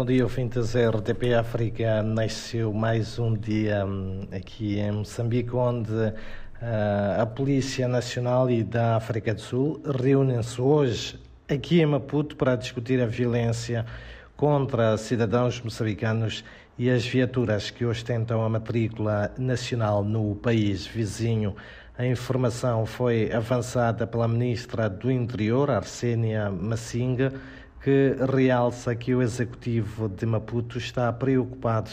Bom dia, ouvintes da RTP África. Nasceu mais um dia hum, aqui em Moçambique, onde uh, a Polícia Nacional e da África do Sul reúnem-se hoje aqui em Maputo para discutir a violência contra cidadãos moçambicanos e as viaturas que ostentam a matrícula nacional no país vizinho. A informação foi avançada pela Ministra do Interior, Arsênia Massinga que realça que o Executivo de Maputo está preocupado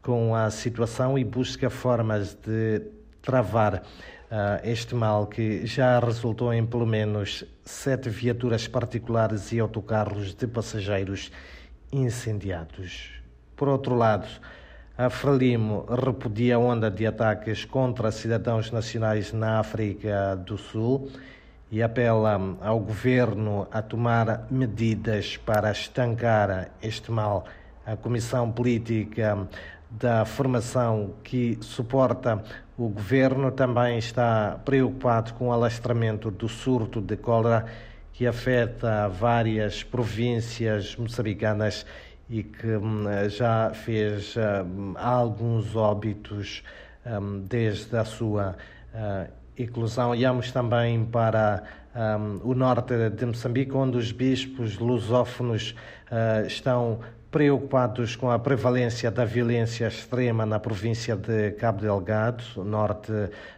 com a situação e busca formas de travar uh, este mal que já resultou em pelo menos sete viaturas particulares e autocarros de passageiros incendiados. Por outro lado, a Frelimo repudia a onda de ataques contra cidadãos nacionais na África do Sul e apela ao governo a tomar medidas para estancar este mal. A Comissão Política da Formação que suporta o governo também está preocupado com o alastramento do surto de cólera que afeta várias províncias moçambicanas e que hum, já fez hum, alguns óbitos hum, desde a sua eclosão. Iamos também para um, o norte de Moçambique, onde os bispos lusófonos uh, estão preocupados com a prevalência da violência extrema na província de Cabo Delgado, norte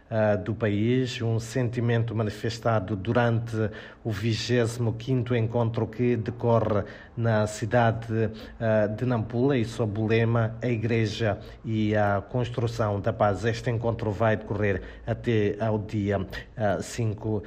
uh, do país, um sentimento manifestado durante o 25º encontro que decorre na cidade uh, de Nampula e sob o lema A Igreja e a Construção da Paz. Este encontro vai decorrer até ao dia uh, 5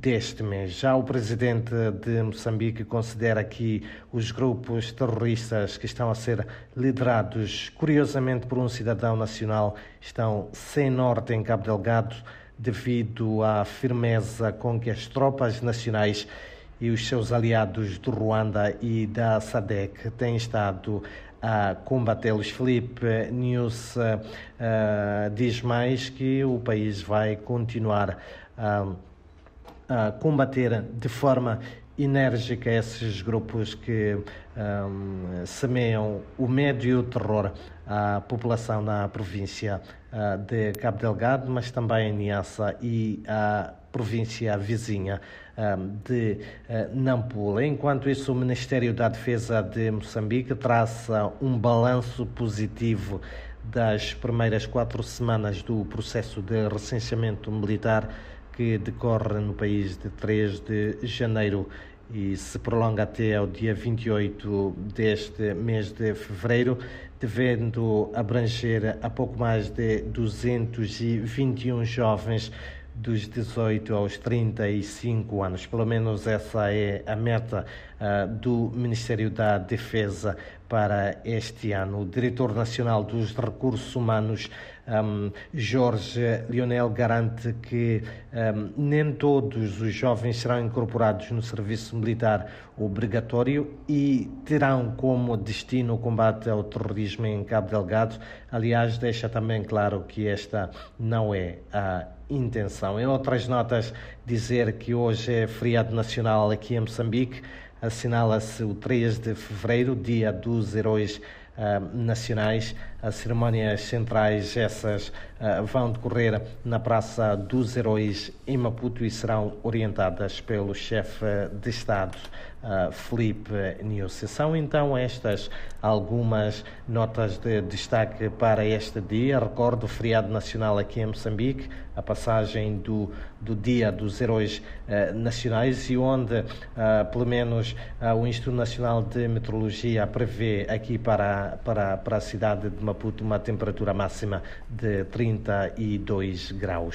deste mês. Já o presidente de Moçambique considera que os grupos terroristas terroristas que estão a ser liderados, curiosamente, por um cidadão nacional, estão sem norte em Cabo Delgado devido à firmeza com que as tropas nacionais e os seus aliados do Ruanda e da SADEC têm estado a combatê-los. Felipe News uh, diz mais que o país vai continuar a, a combater de forma enérgica esses grupos que um, semeiam o medo e o terror à população na província uh, de Cabo Delgado, mas também em Niassa e à província vizinha um, de uh, Nampula. Enquanto isso, o Ministério da Defesa de Moçambique traça um balanço positivo das primeiras quatro semanas do processo de recenseamento militar que decorre no país de 3 de janeiro e se prolonga até ao dia 28 deste mês de fevereiro, devendo abranger a pouco mais de 221 jovens dos 18 aos 35 anos. Pelo menos essa é a meta uh, do Ministério da Defesa para este ano. O diretor nacional dos recursos humanos, um, Jorge Lionel, garante que um, nem todos os jovens serão incorporados no serviço militar obrigatório e terão como destino o combate ao terrorismo em Cabo Delgado. Aliás, deixa também claro que esta não é a intenção. Em outras notas, dizer que hoje é feriado nacional aqui em Moçambique assinala-se o 3 de fevereiro, Dia dos Heróis uh, Nacionais. As cerimónias centrais, essas uh, vão decorrer na Praça dos Heróis em Maputo e serão orientadas pelo chefe de Estado, uh, Felipe Nilce. São então estas algumas notas de destaque para este dia. Recordo o feriado nacional aqui em Moçambique, a passagem do, do Dia dos Heróis Nacionais e onde, pelo menos, o Instituto Nacional de Meteorologia prevê aqui para, para, para a cidade de Maputo uma temperatura máxima de 32 graus.